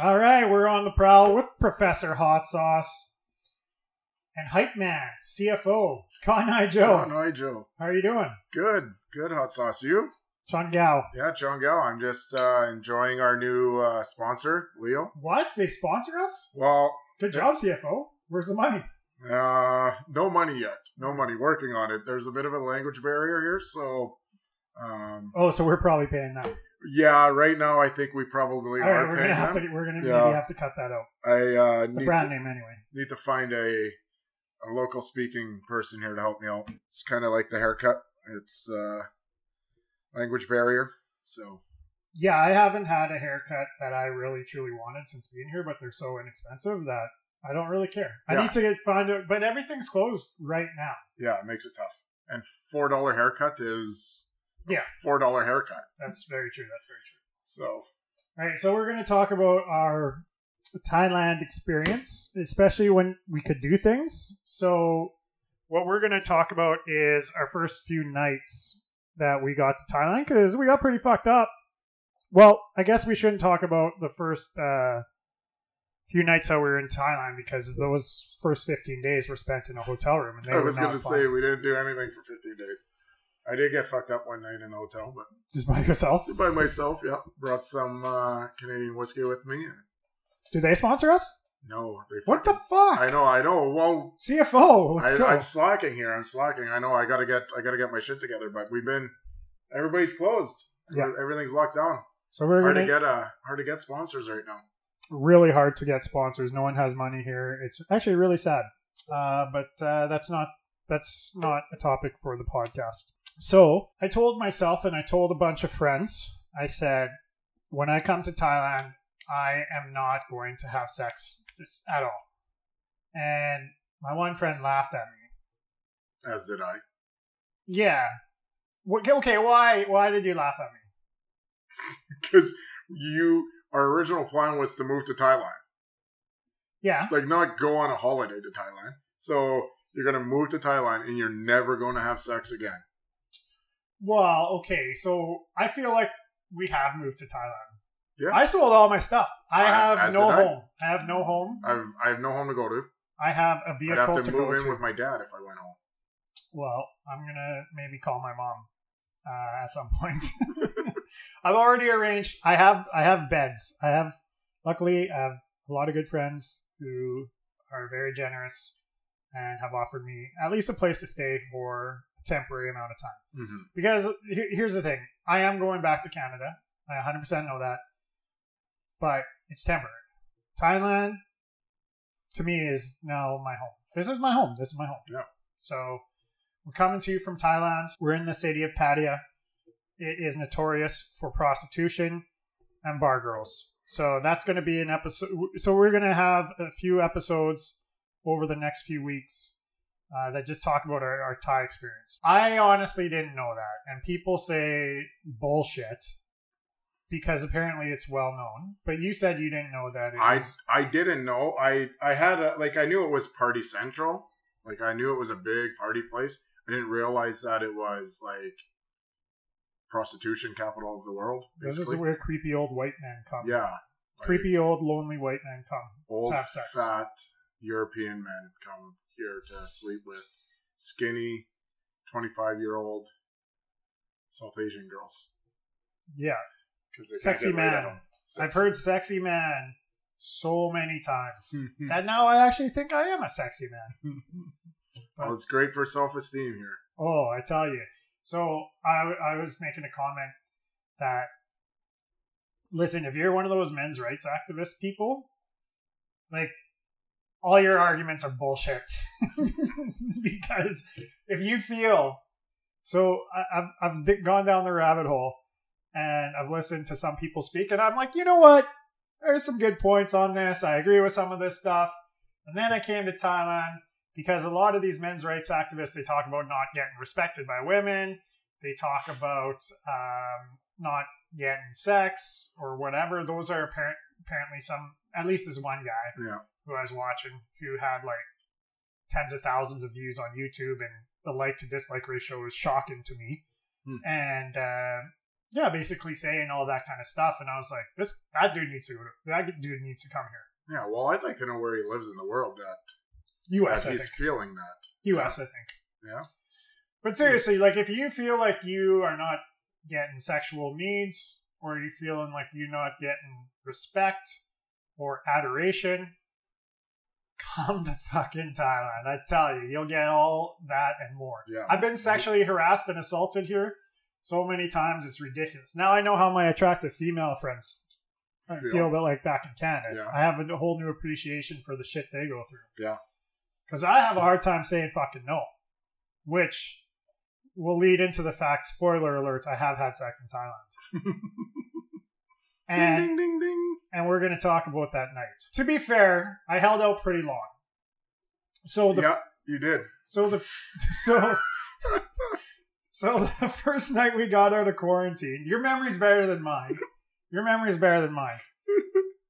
All right, we're on the prowl with Professor Hot Sauce and Hype Man, CFO, Cotton Eye Joe. No, Joe. How are you doing? Good, good hot sauce. You? Sean Gao. Yeah, John Gal. I'm just uh, enjoying our new uh, sponsor, Leo. What? They sponsor us? Well, Good job, CFO. Where's the money? uh, no money yet. No money. Working on it. There's a bit of a language barrier here, so um, Oh, so we're probably paying them. Yeah. Right now, I think we probably All right, are we're paying gonna have them. to we're gonna Yeah. maybe have to cut that out. I uh, The need brand to, name anyway. need to find a a local speaking person here to help me out. It's kind of like the haircut. It's uh, language barrier. So Yeah, I haven't had a haircut that I really truly wanted since being here, but they're so inexpensive that I don't really care. I Yeah. need to get find it, but everything's closed right now. yeah, it makes it tough. And four dollar haircut is a Yeah. four dollar haircut. That's very true. That's very true. So All right, so we're going to talk about our Thailand experience, especially when we could do things. So, what we're going to talk about is our first few nights that we got to Thailand because we got pretty fucked up. Well, I guess we shouldn't talk about the first uh, few nights that we were in Thailand because those first 15 days were spent in a hotel room. And they I was going to say we didn't do anything for 15 days. I did get fucked up one night in a hotel, but just by yourself. by myself. Yeah, brought some uh, Canadian whiskey with me. And Do they sponsor us? no, they. What the fuck? I know, I know. Well, CFO, let's I, go. I'm slacking here. I'm slacking. I know. I gotta get. I gotta get my shit together. But we've been. Everybody's closed. Yeah. Everything's locked down. so we're Hard going to get. Uh, hard to get sponsors right now. really hard to get sponsors. No one has money here. It's actually really sad. Uh, but uh, that's not that's not a topic for the podcast. So I told myself and I told a bunch of friends. I said, when I come to Thailand, I am not going to have sex just at all. And my one friend laughed at me. As did I. Yeah. Okay, why why did you laugh at me? Because you. Our original plan was to move to Thailand. Yeah. like not go on a holiday to Thailand. So you're gonna move to Thailand and you're never gonna have sex again. Well, okay, so I feel like we have moved to Thailand. Yeah. I sold all my stuff. I I- have no I. home. I have no home. I've I have no home to go to. I have a I'd vehicle have to to go move in to. with my dad if I went home. well, I'm gonna maybe call my mom uh, at some point. I've already arranged. I have I have beds. I have luckily I have a lot of good friends who are very generous and have offered me at least a place to stay for temporary amount of time. Mm-hmm. Because here's the thing I am going back to Canada. I 100% know that. But it's temporary. Thailand, to me, is now my home. This is my home. This is my home. Yeah. So we're coming to you from Thailand. We're in the city of Pattaya. It is notorious for prostitution and bar girls. So that's going to be an episode. So we're going to have a few episodes over the next few weeks uh, that just talk about our, our Thai experience. I honestly didn't know that, and people say bullshit because apparently it's well known. But you said you didn't know that. I was, I didn't know. I I had a like I knew it was Party Central. Like I knew it was a big party place. I didn't realize that it was like prostitution capital of the world. this is where creepy old white men come. yeah. like, creepy old lonely white men come. old to have sex. fat European men come here to sleep with skinny twenty five year old South Asian girls. Yeah, because Sexy man. 'em. I've heard sexy man so many times that now I actually think I am a sexy man. well, it's great for self esteem here. Oh, I tell you. So I, I was making a comment that, listen, if you're one of those men's rights activist people, like, all your arguments are bullshit. because if you feel, so I've, I've gone down the rabbit hole and I've listened to some people speak, and I'm like, you know what? There's some good points on this. I agree with some of this stuff. And then I came to Thailand because a lot of these men's rights activists they talk about not getting respected by women they talk about um, not getting sex or whatever those are apparent, apparently some at least this one guy Yeah. Who i was watching who had like tens of thousands of views on youtube and the like to dislike ratio was shocking to me Hmm. and uh, yeah, basically saying all that kind of stuff. And I was like, this that dude needs to go to, that dude needs to come here. Yeah, well, I'd like to know where he lives in the world that, U.S. that I he's think. feeling that. U.S. I think. Yeah. But seriously, like if you feel like you are not getting sexual needs, or you feeling like you're not getting respect or adoration, come to fucking Thailand. I tell you, you'll get all that and more. Yeah. I've been sexually harassed and assaulted here so many times it's ridiculous. Now I know how my attractive female friends Feel. feel about like back in Canada. Yeah. I have a whole new appreciation for the shit they go through. Yeah. Because I have a hard time saying fucking no, which will lead into the fact. Spoiler alert: I have had sex in Thailand, and ding, ding. And we're going to talk about that night. To be fair, I held out pretty long. So the yeah, you did. so the so so the first night we got out of quarantine, your memory's better than mine. Your memory's better than mine.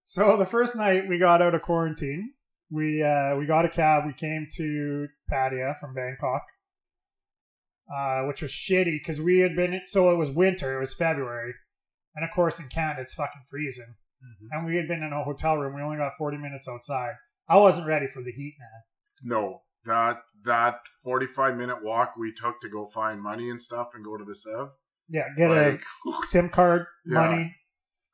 So the first night we got out of quarantine, we uh, we got a cab. We came to Pattaya from Bangkok, uh, which was shitty because we had been. So it was winter. It was February, and of course in Canada it's fucking freezing. Mm-hmm. And we had been in a hotel room. We only got forty minutes outside. I wasn't ready for the heat, man. No, that that forty five minute walk we took to go find money and stuff and go to the Sev. Yeah, get Like, a SIM card, Yeah. money.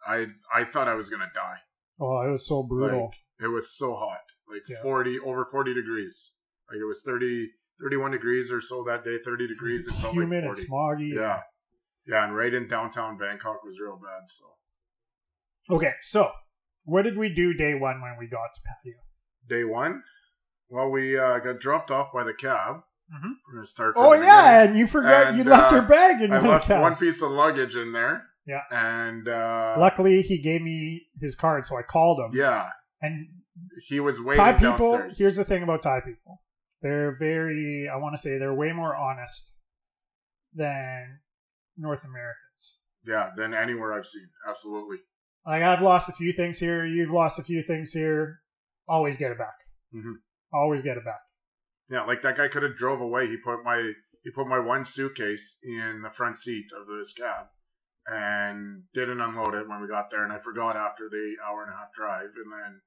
I I thought I was gonna die. Oh, it was so brutal. Like, it was so hot, like Yeah. forty over forty degrees. Like it was 30, 31 degrees or so that day. Thirty degrees. It felt Humid like and smoggy. Yeah, yeah, and right in downtown Bangkok was real bad. So Okay, so what did we do day one when we got to Pattaya? day one, well, we uh, got dropped off by the cab. Mhm. We're gonna start. from Oh the yeah, and you forgot And, you left uh, your bag in I one left one piece of luggage in there. Yeah. And uh, Luckily, he gave me his card, so I called him. yeah, And he was waiting Thai people, downstairs. here's the thing about Thai people: they're very, I want to say, they're way more honest than North Americans. yeah, than anywhere I've seen. Absolutely. Like I've lost a few things here, you've lost a few things here. Always get it back. Mhm. Always get it back. Yeah, like that guy could have drove away. He put my he put my one suitcase in the front seat of this cab and didn't unload it when we got there and I forgot after the hour and a half drive and then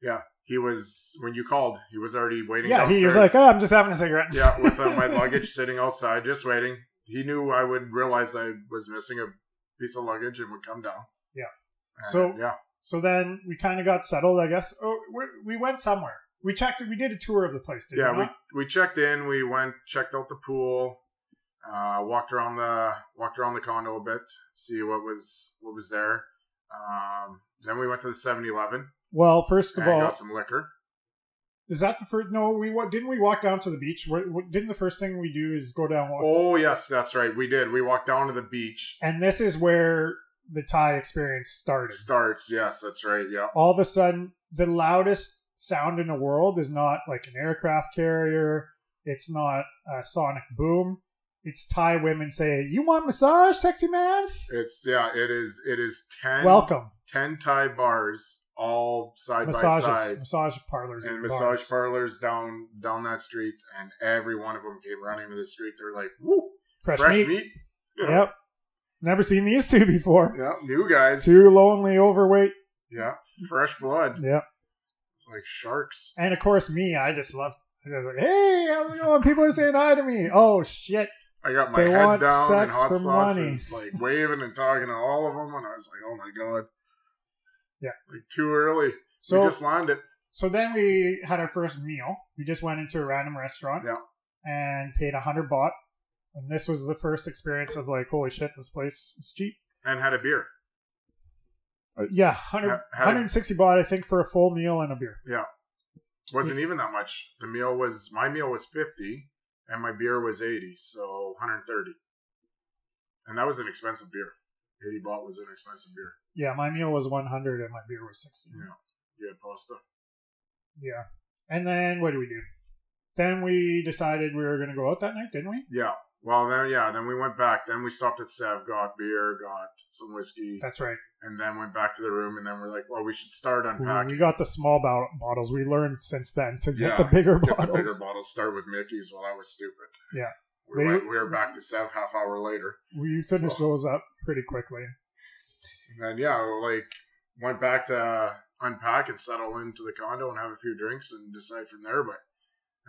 yeah, he was when you called, he was already waiting Yeah, he was like, "Oh, I'm just having a cigarette." yeah, with uh, my luggage sitting outside just waiting. He knew I would realize I was missing a piece of luggage and would come down. So- yeah, So then we kind of got settled, I guess. Oh, we we went somewhere. We checked. We did a tour of the place. Yeah, we? we not? we checked in. We went, checked out the pool, uh, walked around the walked around the condo a bit, see what was what was there. Um, then we went to the 7-Eleven Well, first of all, got some liquor. is that the first? No, we didn't. We walk down to the beach. Didn't the first thing we do is go down walk? Oh yes, that's right. We did. We walked down to the beach. And this is where the Thai experience started. Starts. Yes, that's right. Yeah. All of a sudden, the loudest sound in the world is not like an aircraft carrier. It's not a sonic boom. It's Thai women say, "You want massage, sexy man? It's yeah. It is. It is ten. Welcome." 10 Thai bars all side Massages, by side massage parlors, and and massage bars. parlors down down that street and every one of them came running to the street they're like woo fresh, fresh, meat. meat, Yep. Never seen these two before. yeah new guys Two lonely, overweight. yeah fresh blood Yeah. it's like sharks And of course, me, I just love. I was like, hey, how's it going? People are saying hi to me. Oh shit! I got my They head down and hot sauces like waving and talking to all of them and I was like oh my god Yeah. like too early So we just landed so then we had our first meal. We just went into a random restaurant. Yeah. And paid a hundred baht. And this was the first experience of like, holy shit, this place is cheap. and had a beer Uh, yeah, 100, Ha- had- 160 baht, I think, for a full meal and a beer. yeah wasn't even that much the meal was my meal was 50 and my beer was 80 so 130 and that was an expensive beer 80 baht was an expensive beer Yeah, my meal was 100 and my beer was 60. yeah had pasta Yeah. And then what do we do? Then we decided we were going to go out that night, didn't we? yeah well then yeah then we went back then we stopped at sev got beer got some whiskey That's right. and then went back to the room and then we're like well we should start We, unpacking we got the small bo- bottles. We learned since then to get the bigger Get the bottles. bigger bottles start with mickey's well that was stupid Yeah. We, They- went, we were back to Sev half hour later. We finished So- those up pretty quickly. And then, yeah, like, went back to unpack and settle into the condo and have a few drinks and decide from there. But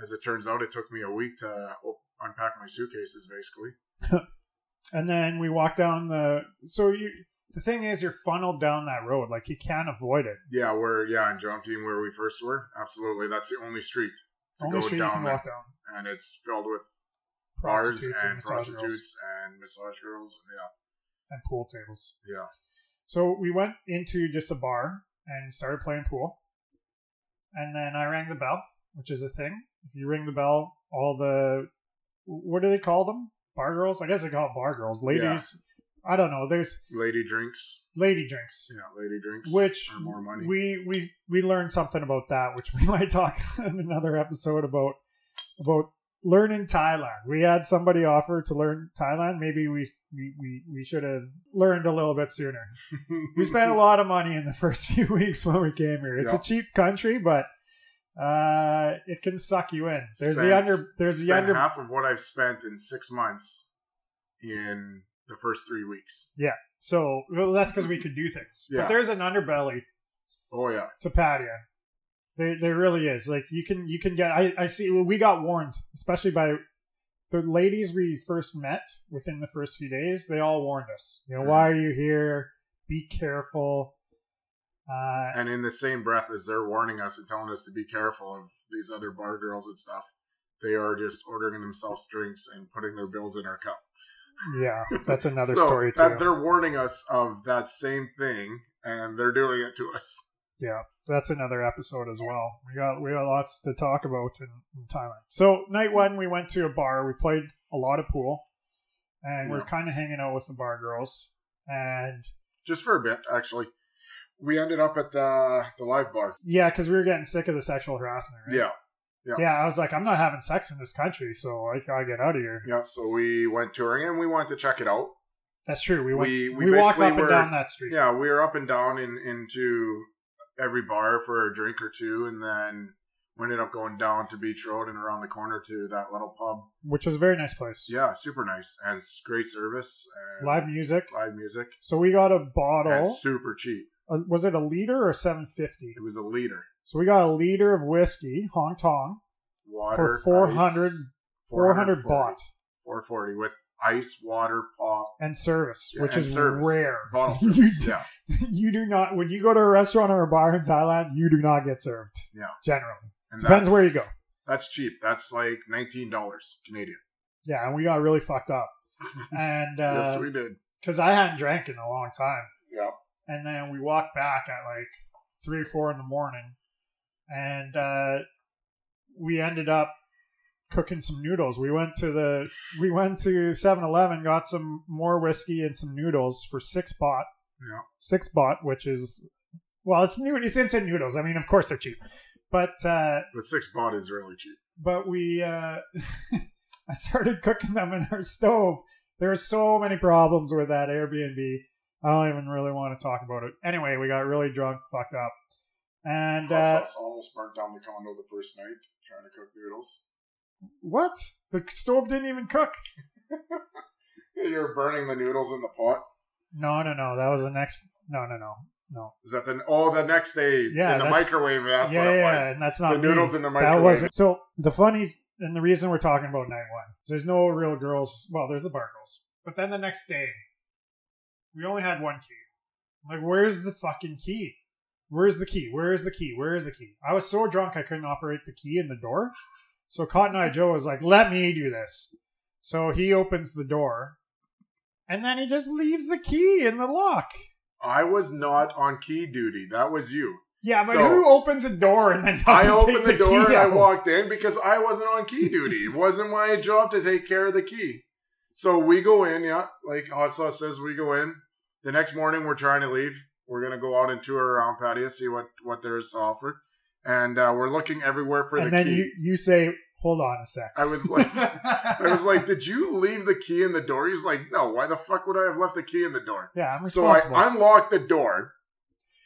as it turns out, it took me a week to op- unpack my suitcases, basically. And then we walk down the. So you, the thing is, you're funneled down that road. Like you can't avoid it. Yeah, we're, yeah, in Jomtien where we first were. Absolutely. That's the only street. to Only go street you can walk down. And it's filled with bars Prostitutes and, and massage girls prostitutes and massage girls. Yeah. and pool tables. Yeah. So we went into just a bar and started playing pool. And then I rang the bell, which is a thing. If you ring the bell, all the what do they call them? Bar girls? I guess they call it bar girls. Ladies. I don't know. There's Lady drinks. lady drinks. Yeah, lady drinks. Which are more money. we we we learned something about that, which we might talk in another episode about about learning Thailand. We had somebody offer to learn Thailand. Maybe we we, we, we should have learned a little bit sooner. We spent a lot of money in the first few weeks when we came here. It's Yeah. a cheap country, but uh, it can suck you in. There's the under there's the under half of what I've spent in six months in the first three weeks. Yeah. So well, that's because we could do things. Yeah. But there's an underbelly Oh yeah, to Pattaya. There, there really is. Like you can, you can get. I, I see. We got warned, especially by the ladies we first met within the first few days. They all warned us. You know, why are you here? Be careful. Uh, and in the same breath as they're warning us and telling us to be careful of these other bar girls and stuff, they are just ordering themselves drinks and putting their bills in our cup. yeah, that's another so story too. they're warning us of that same thing, and they're doing it to us. Yeah, that's another episode as well. We got we got lots to talk about in, in Thailand. So night one, we went to a bar. We played a lot of pool, and we're kind of hanging out with the bar girls. And Just for a bit, actually. We ended up at the the live bar. yeah, because we were getting sick of the sexual harassment. Right? Yeah, Yeah. yeah. I was like, I'm not having sex in this country, so I gotta get out of here. yeah. So we went touring and we wanted to check it out. That's true. We went. We- We, we walked up and down that street. Yeah, we were up and down in, into every bar for a drink or two, and then we ended up going down to Beach Road and around the corner to that little pub. which was a very nice place. Yeah, super nice and it's great service and Live music. live music So we got a bottle. super cheap. Was it a liter or seven fifty? It was a liter So we got a liter of whiskey, Hong Thong, water for ice, 400 400 440. baht 440 with ice, water, pop, and service, Yeah, which and is service. rare. You do- yeah, you do not when you go to a restaurant or a bar in Thailand, you do not get served. Yeah. Generally. and Depends where you go. That's cheap. That's like nineteen dollars Canadian. Yeah, and we got really fucked up. And yes, uh we did. because I hadn't drank in a long time. Yeah, And then we walked back at like three or four in the morning. And uh we ended up cooking some noodles. We went to the we went to 7-Eleven, got some more whiskey and some noodles for six baht. yeah. six baht, which is well, it's new. It's instant noodles. I mean, of course they're cheap, but uh, But six baht is really cheap. but we uh, I started cooking them in our stove. There are so many problems with that Airbnb. I don't even really want to talk about it. Anyway, we got really drunk, fucked up, and uh, almost burnt down the condo the first night trying to cook noodles. what? The stove didn't even cook. You're burning the noodles in the pot. No, no, no. That was the next. No, no, no, no. Is that the oh the next day Yeah, in the that's- microwave? That's yeah, what it yeah, was. and that's not the me. noodles in the microwave. That wasn't so. The funny and the reason we're talking about night one is there's no real girls. Well, there's the bar girls, but then the next day, we only had one key. I'm like, where's the fucking key? Where's the key? Where is the key? Where is the key? I was so drunk I couldn't operate the key in the door. So Cotton Eye Joe was like, "Let me do this." So he opens the door, and then he just leaves the key in the lock. I was not on key duty. That was you. Yeah, but So- who opens a door and then I opened take the, the, door and I walked in because I wasn't on key duty. It wasn't my job to take care of the key. So we go in, yeah, like Hot Sauce says, we go in. The next morning, we're trying to leave. We're gonna go out and tour around Pattaya, see what what there is to offer, and uh, we're looking everywhere for and the then key. you you say, "Hold on a sec." I was like, I was like, did you leave the key in the door? He's like, no. Why the fuck would I have left the key in the door? yeah, I'm responsible. So I unlocked the door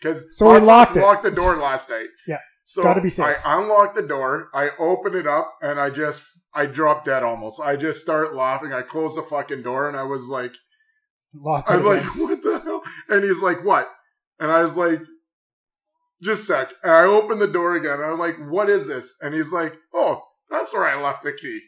because So we locked it. Locked the door last night. Yeah. So Gotta be safe. I unlocked the door. I open it up and I just I dropped dead almost. I just start laughing. I close the fucking door and I was like, Locked I'm like, again. what the hell? And he's like, what? And I was like, just a sec. And I opened the door again. And I'm like, what is this? And he's like, oh, that's where I left the key.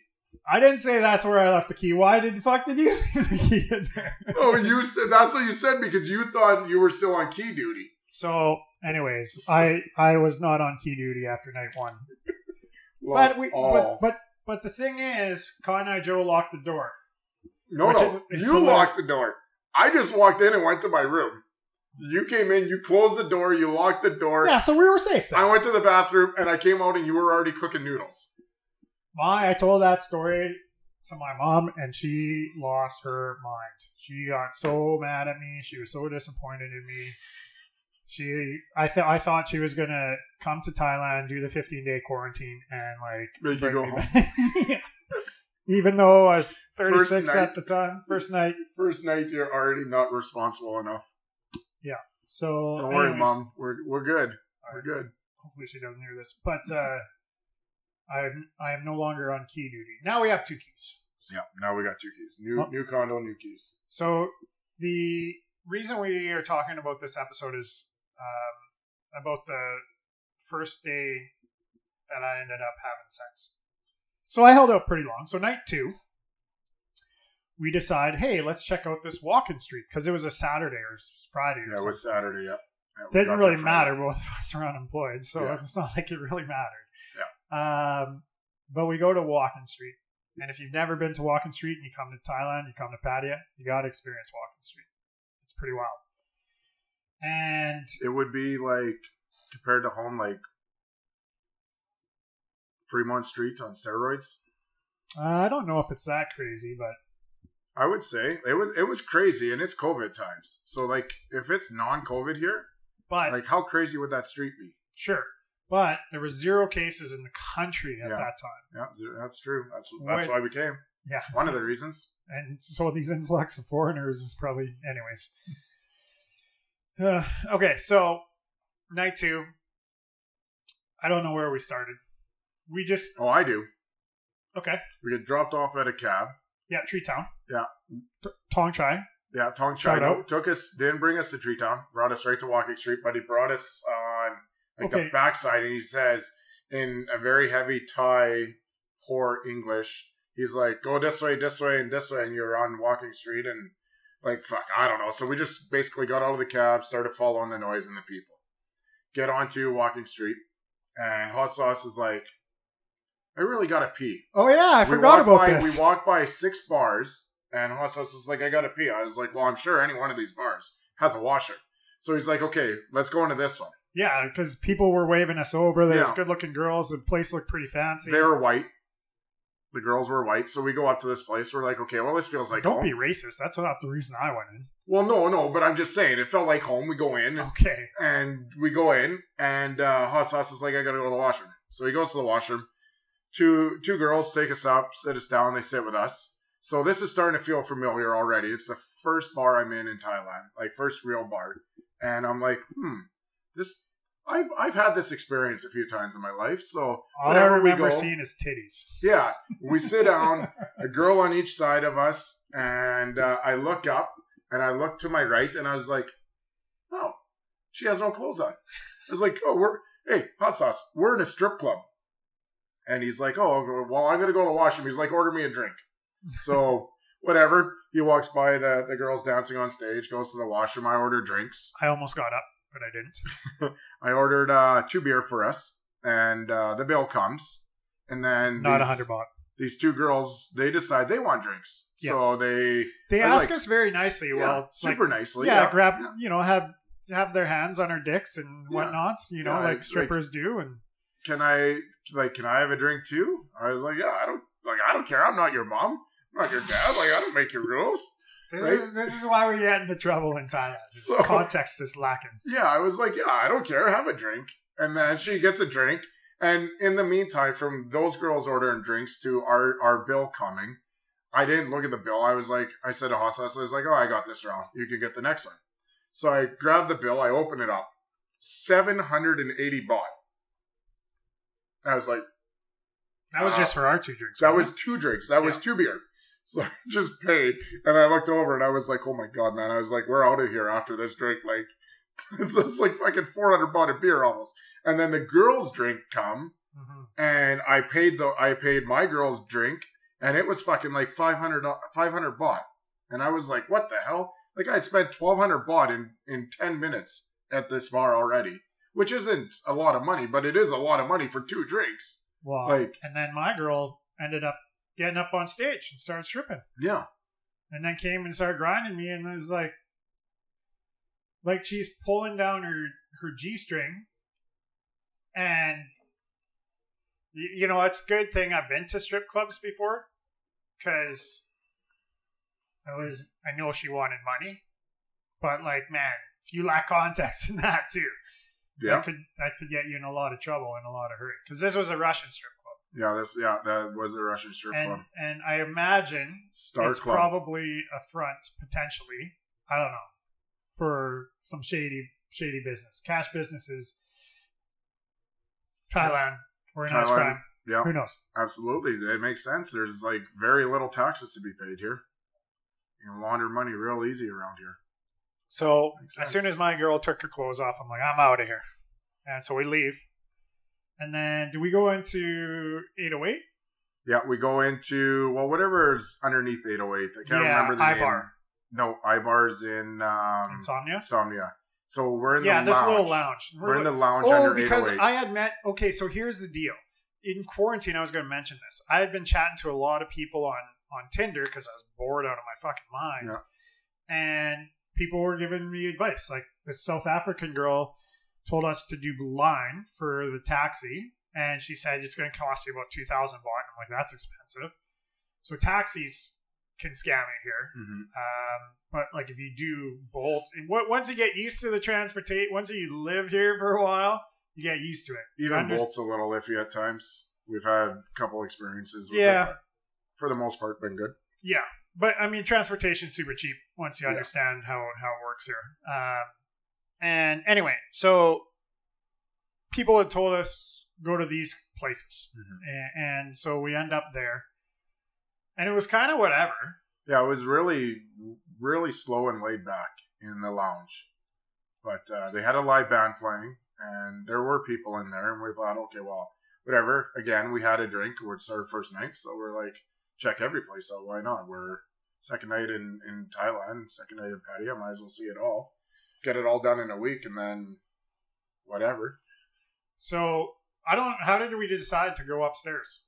I didn't say that's where I left the key. Why did the fuck did you leave the key in there? Oh, you said that's what you said because you thought you were still on key duty. So, anyways, I I was not on key duty after night one. Lost but we all. but but but the thing is, and Joe locked the door. no, no, is- is you similar- locked the door. I just walked in and went to my room. You came in, you closed the door, you locked the door. Yeah, so we were safe then. I went to the bathroom and I came out and you were already cooking noodles. my I told that story to my mom and she lost her mind. She got so mad at me. She was so disappointed in me. She I thought I thought she was gonna come to Thailand, do the 15 day quarantine, and like Make you go home. Yeah. Even though I was 36 night. at the time, first night. First night, you're already not responsible enough. Yeah. So Don't worry, anyways, mom. We're we're good. We're good. Hopefully she doesn't hear this. But uh, I'm I am no longer on key duty. Now we have two keys. Yeah. Now we got two keys. New Oh. new condo, new keys. So the reason we are talking about this episode is um, about the first day that I ended up having sex. So I held out pretty long. So night two, we decide, hey, let's check out this walking street because it was a Saturday or Friday. Or Yeah, it was Saturday. Yeah. Yeah, didn't really matter. Both of us are unemployed, so Yeah. it's not like it really mattered. Yeah. Um, but we go to Walking Street, and if you've never been to Walking Street and you come to Thailand, you come to Pattaya, you got to experience Walking Street. It's pretty wild. And It would be like compared to home, like Fremont Street on steroids. uh, I don't know if it's that crazy, but I would say it was it was crazy, and it's COVID times. So like, if it's non-COVID here, but like how crazy would that street be? sure. But there were zero cases in the country at Yeah. that time, Yeah, that's true. That's that's Wait. why we came. Yeah. one of the reasons. and so these influx of foreigners is probably anyways Uh, okay so night two i don't know where we started we just Oh, I do. okay We get dropped off at a cab. yeah tree town Yeah. T- tong chai Yeah, Tong Shout Chai out. took us, didn't bring us to Tree Town, brought us right to Walking Street, but he brought us on like Okay. the backside, and he says in a very heavy Thai, poor English, he's like, "Go this way, this way, and this way," and you're on Walking Street, and like, fuck, I don't know. So we just basically got out of the cab, started following the noise and the people, get onto Walking Street, and Hot Sauce is like, "I really gotta pee." oh yeah i We forgot about by, this We walked by six bars, and Hot Sauce was like, "I gotta pee." I was like, "Well, I'm sure any one of these bars has a washer." So he's like, "Okay, let's go into this one." yeah because people were waving us over there's Yeah. good looking girls the place looked pretty fancy They were white. The girls were white, so we go up to this place. We're like, "Okay, well, this feels like don't home." be racist that's not the reason i went in well, no, no, but I'm just saying, it felt like home. We go in, okay and we go in, and uh, Hot Sauce is like, "I gotta go to the washroom." So he goes to the washroom. Two two girls take us up, sit us down. They sit with us. So this is starting to feel familiar already. It's the first bar I'm in in Thailand, like first real bar, and I'm like, hmm, this. I've I've had this experience a few times in my life. So all i whenever we remember go- seeing is titties yeah, we sit down, a girl on each side of us, and uh, I look up and I look to my right, and I was like, oh, she has no clothes on. I was like, oh, we're hey, hot sauce, we're in a strip club, and he's like, oh, well, I'm gonna go to the washroom. He's like, order me a drink. So whatever, he walks by the the girls dancing on stage, goes to the washroom. I order drinks. i almost got up but i didn't. I ordered uh, two beer for us, and uh, the bill comes, and then not a these- hundred baht. these two girls they decide they want drinks. So they they I ask like- us very nicely yeah, well like, super nicely yeah, grab yeah. you know have have their hands on our dicks and Yeah. whatnot you know Yeah, like strippers do and can i like can i have a drink too? I was like yeah i don't like i don't care. I'm not your mom. I'm not your dad. Like i don't make your rules this Right? is this is why we get into trouble in Thailand. So- context is lacking. Yeah i was like yeah i don't care. Have a drink. And then she gets a drink. And in the meantime from those girls ordering drinks to our our bill coming i didn't look at the bill. I was like i said to Hot Sauce, i was like oh i got this wrong. you can get the next one. So i grabbed the bill. I opened it up. 780 baht. I was like That was Uh, just for our two drinks. That was two drinks. That was two beer. So I just paid, and I looked over, and I was like, "Oh my god, man!" I was like, "We're out of here after this drink." Like, it's, like fucking four hundred baht of beer almost. And then the girls' drink come? Mhm. and I paid the I paid my girls' drink, and it was fucking like 500, 500 baht. And I was like, "What the hell?" Like I had spent twelve hundred baht in in ten minutes at this bar already, which isn't a lot of money, but it is a lot of money for two drinks. Well, Like- and then my girl ended up getting up on stage and started stripping, Yeah, and then came and started grinding me, and it was like, like she's pulling down her her g string, and you know it's a good thing. I've been to strip clubs before, because I was I know she wanted money, but like man, if you lack context in that too, yeah, that could that could get you in a lot of trouble and a lot of hurt because this was a Russian strip. Yeah. That's yeah. That was a Russian strip and club. and I imagine Star it's Club. probably a front potentially. I don't know for some shady shady business, cash businesses, Thailand, organized Thailand. crime. yeah, Who knows? absolutely. It makes sense. There's like very little taxes to be paid here. You can launder money real easy around here. So as soon as my girl took her clothes off, I'm like, I'm out of here, and so we leave. And then do we go into 808? Yeah, we go into well, whatever's underneath 808. I can't Yeah, remember the Ibar. name. No, Ibar's in um, Insomnia. Insomnia. So we're in Yeah, the this lounge. little lounge. We're in the lounge Oh, because I had met. Okay, so here's the deal. In quarantine, I was going to mention this. I had been chatting to a lot of people on on Tinder because I was bored out of my fucking mind, yeah. and people were giving me advice. Like this South African girl told us to do line for the taxi, and she said it's going to cost you about two thousand baht. I'm like, that's expensive. So taxis can scam you here. Mhm. Um, but like if you do Bolt, and once you get used to the transportation, once you live here for a while, you get used to it. Even under- Bolt's a little iffy at times. We've had a couple experiences with Yeah. it. For the most part, been good. Yeah, but I mean, transportation's super cheap once you Yeah. understand how how it works here. Um, and anyway, so people had told us go to these places, Mhm. and, and so we end up there, and it was kind of whatever. Yeah, it was really, really slow and laid back in the lounge. But uh, they had a live band playing, and there were people in there, and we thought, okay, well, whatever. Again, we had a drink. It's our first night, so we're like, check every place out. Why not? We're second night in, in Thailand, second night in Pattaya. Might as well see it all. Get it all done in a week, and then whatever. So I don't. How did we decide to go upstairs?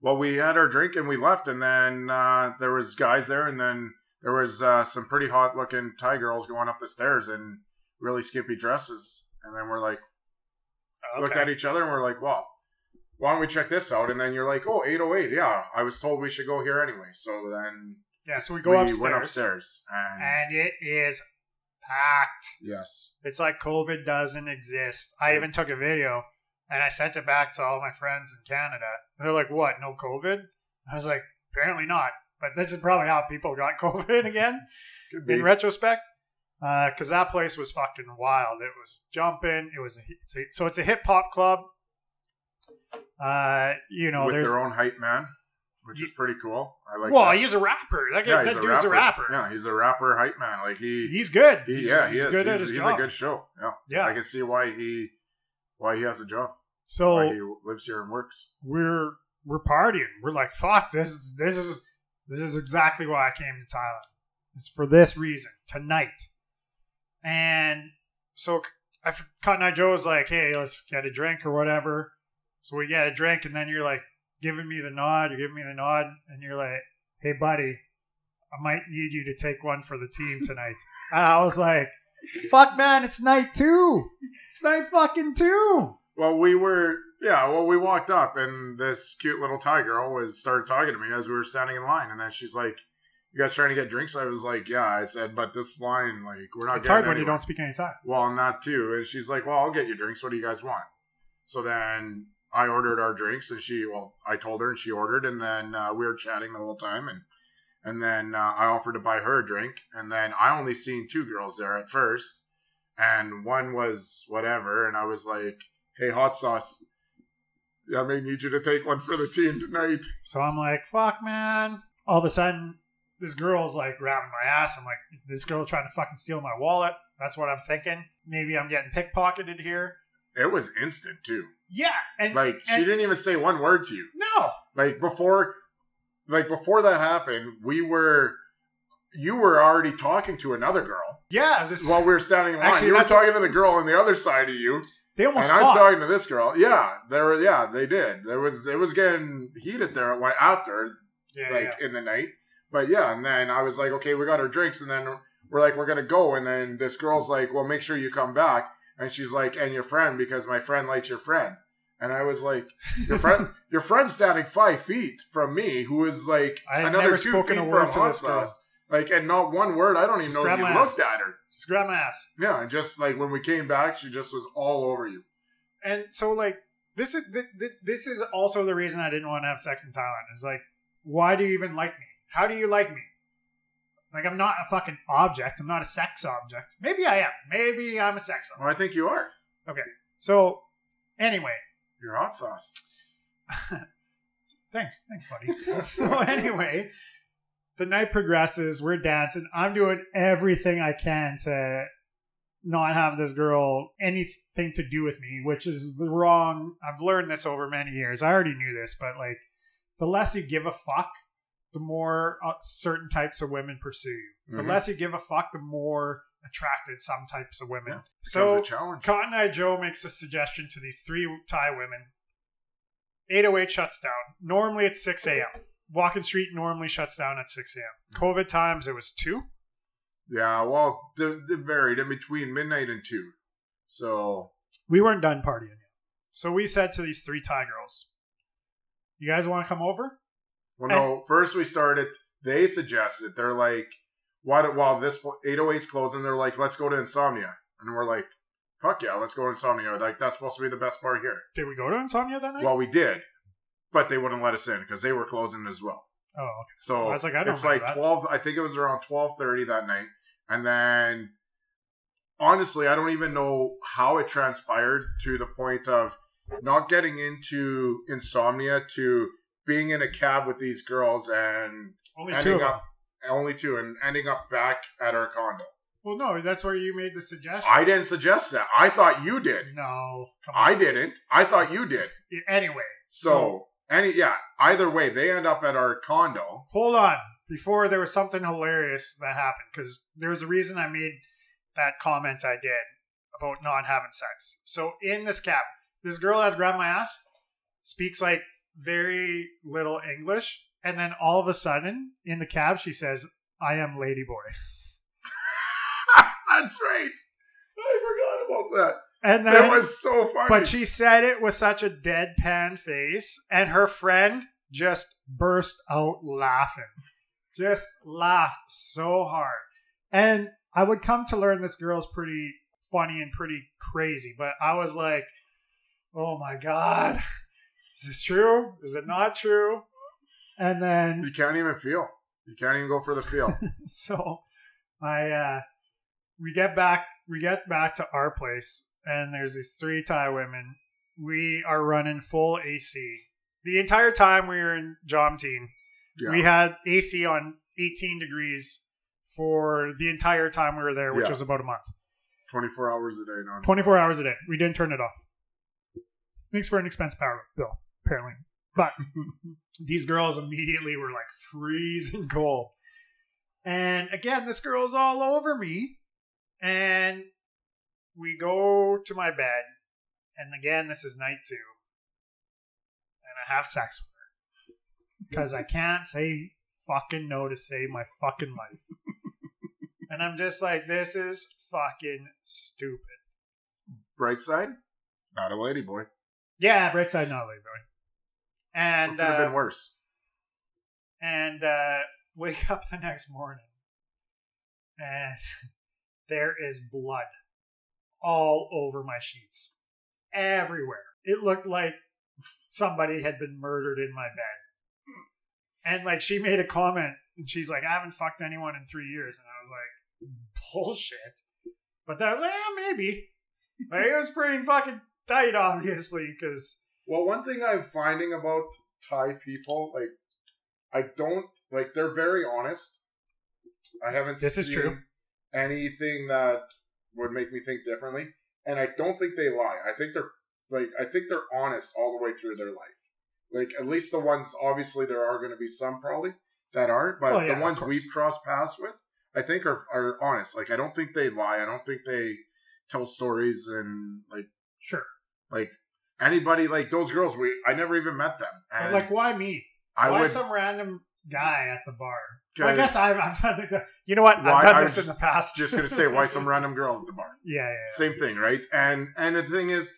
Well, we had our drink and we left, and then uh, there was guys there, and then there was uh, some pretty hot looking Thai girls going up the stairs in really skimpy dresses, and then we're like looked at each other and we're like, well, why don't we check this out? And then you're like, oh, 808, yeah, I was told we should go here anyway. So then Yeah, so we go we upstairs, went upstairs, and, and it is packed. yes, It's like COVID doesn't exist. I even took a video and I sent it back to all my friends in Canada. They're like, "What? No COVID?" I was like, "Apparently not." But this is probably how people got COVID again in retrospect, because that place was fucking wild. It was jumping. It was a, it's a so it's a hip hop club. Uh, you know, with their own hype man, which is pretty cool. I like. well, that. he's a rapper. That, yeah, that he's dude's a rapper. Yeah, he's a rapper hype man. Like he, He's good. he he's, yeah, he he's is. good he's at his he's job. a good show. Yeah, Yeah. I can see why he, why he has a job. so why he lives here and works. we're we're partying. We're like, fuck this. This is this is exactly why I came to Thailand. It's for this reason tonight. And so I, Cotton Eye Joe was like, hey, let's get a drink or whatever. So we get a drink, and then you're like giving me the nod. You're giving me the nod, and you're like, hey, buddy, I might need you to take one for the team tonight. and I was like, fuck, man, it's night two. It's night fucking two. Well, we were, yeah. Well, we walked up, and this cute little Thai girl was started talking to me as we were standing in line, and then she's like, "You guys trying to get drinks?" I was like, "Yeah." I said, "But this line, like, we're not." It's hard when you don't speak any Thai. Well, that too. And she's like, "Well, I'll get you drinks. What do you guys want?" So then I ordered our drinks, and she, well, I told her, and she ordered, and then uh, we were chatting the whole time, and and then uh, I offered to buy her a drink, and then I only seen two girls there at first, and one was whatever, and I was like, "Hey, hot sauce." I may need you to take one for the team tonight. So I'm like, fuck, man. All of a sudden, this girl's like grabbing my ass. I'm like, this girl trying to fucking steal my wallet. That's what I'm thinking. Maybe I'm getting pickpocketed here. It was instant too. Yeah, and Like she didn't even say one word to you. no, Like before, like before that happened, we were, you were already talking to another girl yeah, this, while we were standing in line. Actually, you were talking to the girl on the other side of you, they and almost I'm talking to this girl. Yeah, there were. Yeah, they did. There was. It was getting heated there when- after, yeah, like yeah. in the night. But yeah, and then I was like, okay, we got our drinks, and then we're like, we're gonna go, and then this girl's like, well, make sure you come back, and she's like, and your friend because my friend likes your friend, and I was like, your friend, your friend's standing five feet from me, who is like another never two spoken feet a word from to hot this girl. sauce, like, and not one word. I don't even Just know if you looked at her. Just grab my ass. Yeah, and just like when we came back, she just was all over you. And so, like, this is th- th- this is also the reason I didn't want to have sex in Thailand. Is like, why do you even like me? How do you like me? Like, I'm not a fucking object. I'm not a sex object. Maybe I am. Maybe I'm a sex object. Well, I think you are. Okay. So, anyway, You're hot sauce. thanks, thanks, buddy. so anyway, the night progresses. We're dancing. I'm doing everything I can to not have this girl anything to do with me, which is the wrong. I've learned this over many years. I already knew this, but like, the less you give a fuck, the more uh, certain types of women pursue you. The Mhm. less you give a fuck, the more attracted some types of women. Yeah, so Becomes a challenge. Cotton Eye Joe makes a suggestion to these three Thai women. 808 shuts down. Normally it's 6 a.m. Walking Street normally shuts down at 6 a.m. COVID times it was 2. Yeah, well, they varied in between midnight and two. So We weren't done partying yet. So we said to these three Thai girls, You guys want to come over? Well, eh. no. First, we started. They suggested they're like, "Why? Do, while this 808's closing, they're like, let's go to Insomnia," and we're like, "Fuck yeah, let's go to Insomnia!" Like that's supposed to be the best part here. Did we go to Insomnia that night? Well, we did, but they wouldn't let us in because they were closing as well. oh, okay. So I was like, I don't it's like that. twelve. I think it was around twelve thirty that night, and then honestly, I don't even know how it transpired to the point of not getting into insomnia to being in a cab with these girls and Only two ending them. up only two and ending up back at our condo. Well, no, that's where you made the suggestion. I didn't suggest that. I thought you did. no. I didn't. I thought you did. Anyway, So, any yeah, either way, they end up at our condo. hold on before there was something hilarious that happened because there was a reason i made that comment i did about not having sex so in this cab this girl has grabbed my ass speaks like very little english and then all of a sudden in the cab she says i am ladyboy That's right. I forgot about that. and then It was so funny. but she said it with such a deadpan face and her friend just burst out laughing just laughed so hard and i would come to learn this girl's pretty funny and pretty crazy but i was like oh my god is this true is it not true and then you can't even feel. You can't even go for the feel. so I uh we get back we get back to our place and there's these three Thai women. We are running full AC. The entire time we were in Jomtien, Yeah. we had AC on 18 degrees for the entire time we were there, which Yeah. was about a month. 24 hours a day non 24 hours a day. We didn't turn it off. Makes for an expense power bill, apparently. But these girls immediately were like freezing cold. And again, this girl's all over me. And we go to my bed. And again, this is night two. And I have sex with her. Because I can't say fucking no to save my fucking life. and I'm just like, this is fucking stupid. Bright side, not a lady boy. Yeah, bright side, not a lady boy. So it And could have uh, been worse. and uh, wake up the next morning, and there is blood all over my sheets, everywhere. It looked like somebody had been murdered in my bed. And like she made a comment, and she's like, "I haven't fucked anyone in three years," and I was like, "Bullshit." But then I was like, "Yeah, maybe." Like, it was pretty fucking tight, obviously, because Well, one thing I'm finding about Thai people, like, I don't like they're very honest. I haven't. This is seen true. Anything that would make me think differently, and I don't think they lie. I think they're like I think they're honest all the way through their life. Like at least the ones, obviously there are going to be some probably that aren't, but Oh, yeah, the ones we've crossed paths with, I think are are honest. Like I don't think they lie. I don't think they tell stories and like Sure. like anybody like those girls. We I never even met them, and like, why me? I why would. some random guy at the bar? Well, I guess I've, I've done the, You know what? Why- I've done this in the past. just gonna say why some random girl at the bar. yeah, yeah, yeah. Same thing, right? And and the thing is,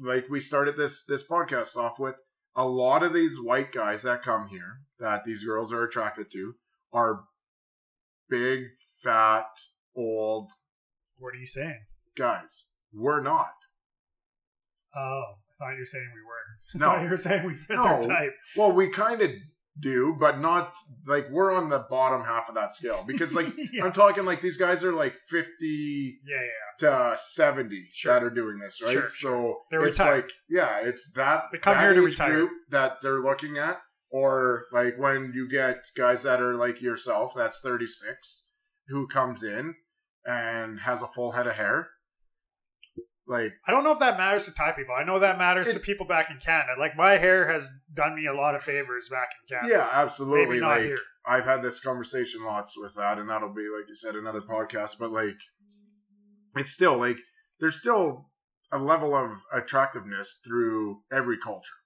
like we started this this podcast off with, a lot of these white guys that come here that these girls are attracted to are big, fat, old What are you saying? guys. We're not. Oh, thought you were saying we were. No. I thought you were saying we fit No. their type. Well, we kind of do, but not like we're on the bottom half of that scale because like yeah. I'm talking like these guys are like 50 yeah, yeah. to 70 Sure. that are doing this, right? Sure, so They're it's retired. like, yeah, it's that, They come that here to retire. group that they're looking at. Or like when you get guys that are like yourself, that's 36, who comes in and has a full head of hair. Like, I don't know if that matters to Thai people. I know that matters to people back in Canada. Like my hair has done me a lot of favors back in Canada. yeah, absolutely. Maybe not like, here. I've had this conversation lots with that, and that'll be, like you said, another podcast. But like, it's still like there's still a level of attractiveness through every culture.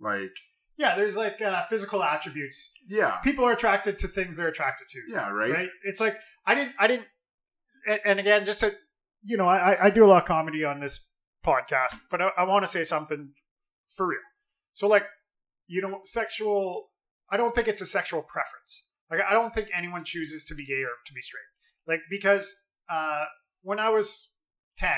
Like, Yeah, there's like uh, physical attributes. yeah, People are attracted to things they're attracted to. yeah, right. right? It's like I didn't, I didn't, and again, just to, you know, I, I do a lot of comedy on this podcast, but I, I want to say something for real. So, like, you know, sexual, I don't think it's a sexual preference. Like, I don't think anyone chooses to be gay or to be straight. Like, because uh, when I was 10,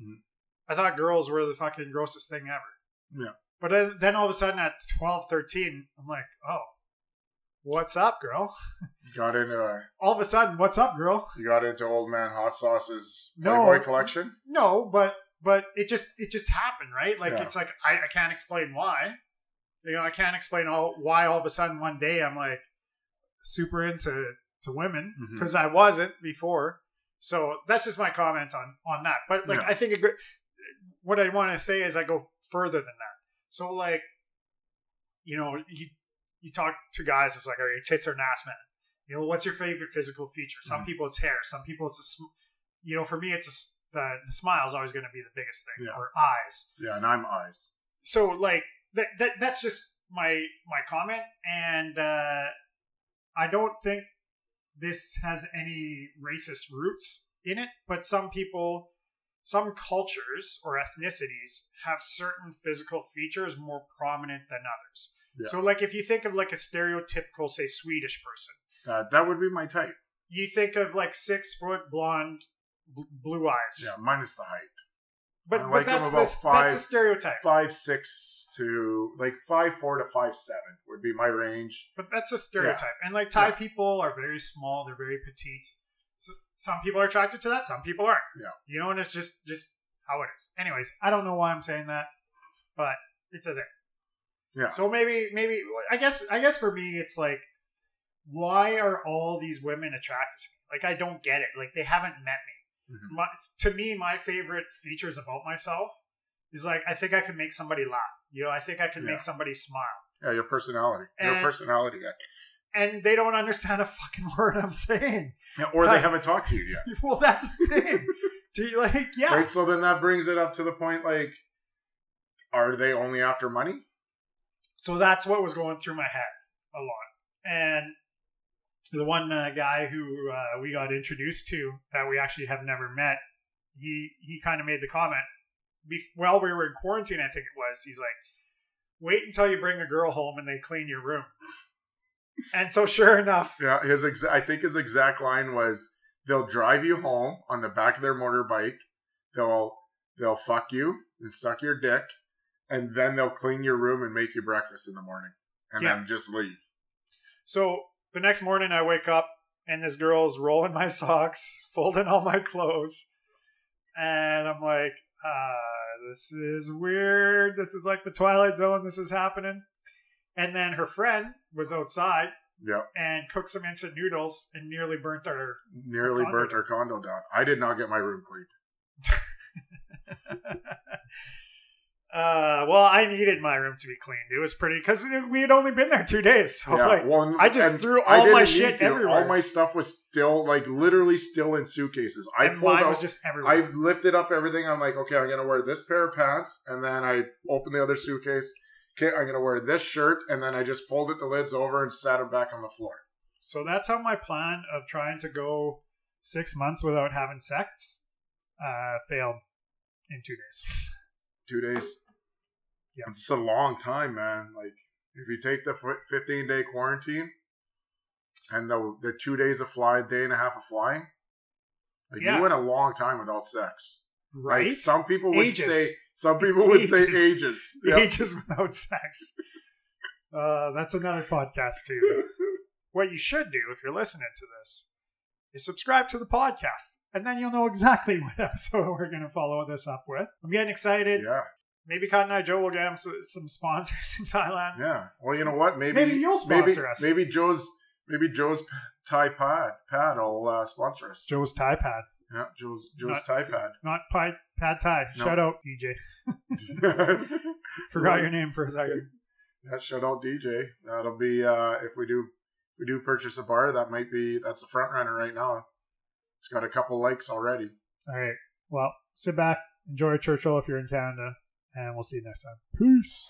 Mhm. I thought girls were the fucking grossest thing ever. Yeah. But then, then all of a sudden at 12, 13, I'm like, oh, what's up, girl? Got into a, all of a sudden, what's up, girl? you got into Old Man Hot Sauce's No. Playboy collection. No, but but it just it just happened, right? Like Yeah. it's like I, I can't explain why. You know, I can't explain all why all of a sudden one day I'm like super into to women mm-hmm. because I wasn't before. So that's just my comment on on that. But like Yeah. I think a good, what I want to say is I go further than that. So like, you know, you you talk to guys, it's like, are your tits are an ass man? You know, what's your favorite physical feature? Some Mhm. people it's hair. Some people it's a, sm- you know, for me it's a, the the smile is always going to be the biggest thing, Yeah. or eyes. Yeah, and I'm eyes. So like that, that that's just my my comment, and uh, I don't think this has any racist roots in it, but some people, some cultures or ethnicities have certain physical features more prominent than others. Yeah. So like if you think of like a stereotypical, say Swedish person, Uh, that would be my type. you think of like six foot blonde, bl- blue eyes. Yeah, minus the height. But, I but like that's about this, that's a stereotype. Five six to like five four to five seven would be my range. But that's a stereotype. And like Thai Yeah. people are very small, they're very petite. So some people are attracted to that, some people aren't. Yeah. You know, and it's just just how it is. Anyways, I don't know why I'm saying that, but it's a thing. Yeah. So maybe maybe I guess I guess for me it's like why are all these women attracted to me? Like I don't get it. Like they haven't met me. Mhm. My, to me, my favorite features about myself is like I think I can make somebody laugh. You know, I think I can Yeah. make somebody smile Yeah, your personality. Your personality guy. and they don't understand a fucking word I'm saying. Yeah, or they haven't talked to you yet. Well, that's the thing. Do you like, yeah, Right. So then that brings it up to the point like, are they only after money? So that's what was going through my head a lot. And the one uh, guy who uh, we got introduced to that we actually have never met, he he kind of made the comment. Bef- while we were in quarantine, I think it was. He's like, "Wait until you bring a girl home and they clean your room." And so, sure enough, Yeah, his exa- I think his exact line was, "They'll drive you home on the back of their motorbike. They'll they'll fuck you and suck your dick, and then they'll clean your room and make you breakfast in the morning, and Yeah. then just leave." So the next morning, I wake up and this girl's rolling my socks, folding all my clothes, and I'm like, uh, this is weird. This is like the Twilight Zone. This is happening. And then her friend was outside Yep. and cooked some instant noodles and nearly burnt our. Nearly burnt our condo down. I did not get my room cleaned. uh, well, I needed my room to be cleaned. It was pretty because we had only been there two days. So Yeah, like, well, I just threw all my shit to. everywhere. All my stuff was still, like, literally still in suitcases. I and pulled out. was just everywhere. I lifted up everything. I'm like, okay, I'm gonna wear this pair of pants, and then I open the other suitcase. Okay, I'm gonna wear this shirt, and then I just folded the lids over and sat them back on the floor. So that's how my plan of trying to go six months without having sex uh, failed in two days. Two days. Yeah. it's a long time, man. Like, if you take the 15 day quarantine and the the two days of flying, day and a half of flying, like Yeah. you went a long time without sex. Right? Like some people would Ages. say, some people would say Ages. ages. Yep. Ages without sex. Uh, that's another podcast too. what you should do if you're listening to this is subscribe to the podcast, and then you'll know exactly what episode we're going to follow this up with. I'm getting excited. Yeah, Maybe Cotton Eye Joe will get him some, sponsors in Thailand. yeah. Well, you know what? Maybe Maybe you'll maybe, sponsor us. Maybe Joe's maybe Joe's Thai pad pad will uh, sponsor us. Joe's Thai Pad, Yeah, Joe's Joe's Not- Thai pad. not Pie Pad Thai. No. Shout out DJ. Forgot your name for a second. Yeah, shout out DJ. That'll be uh, if we do we do purchase a bar. That might be that's the front runner right now. It's got a couple likes already. All right. Well, sit back, enjoy Churchill if you're in Canada, and we'll see you next time. Peace.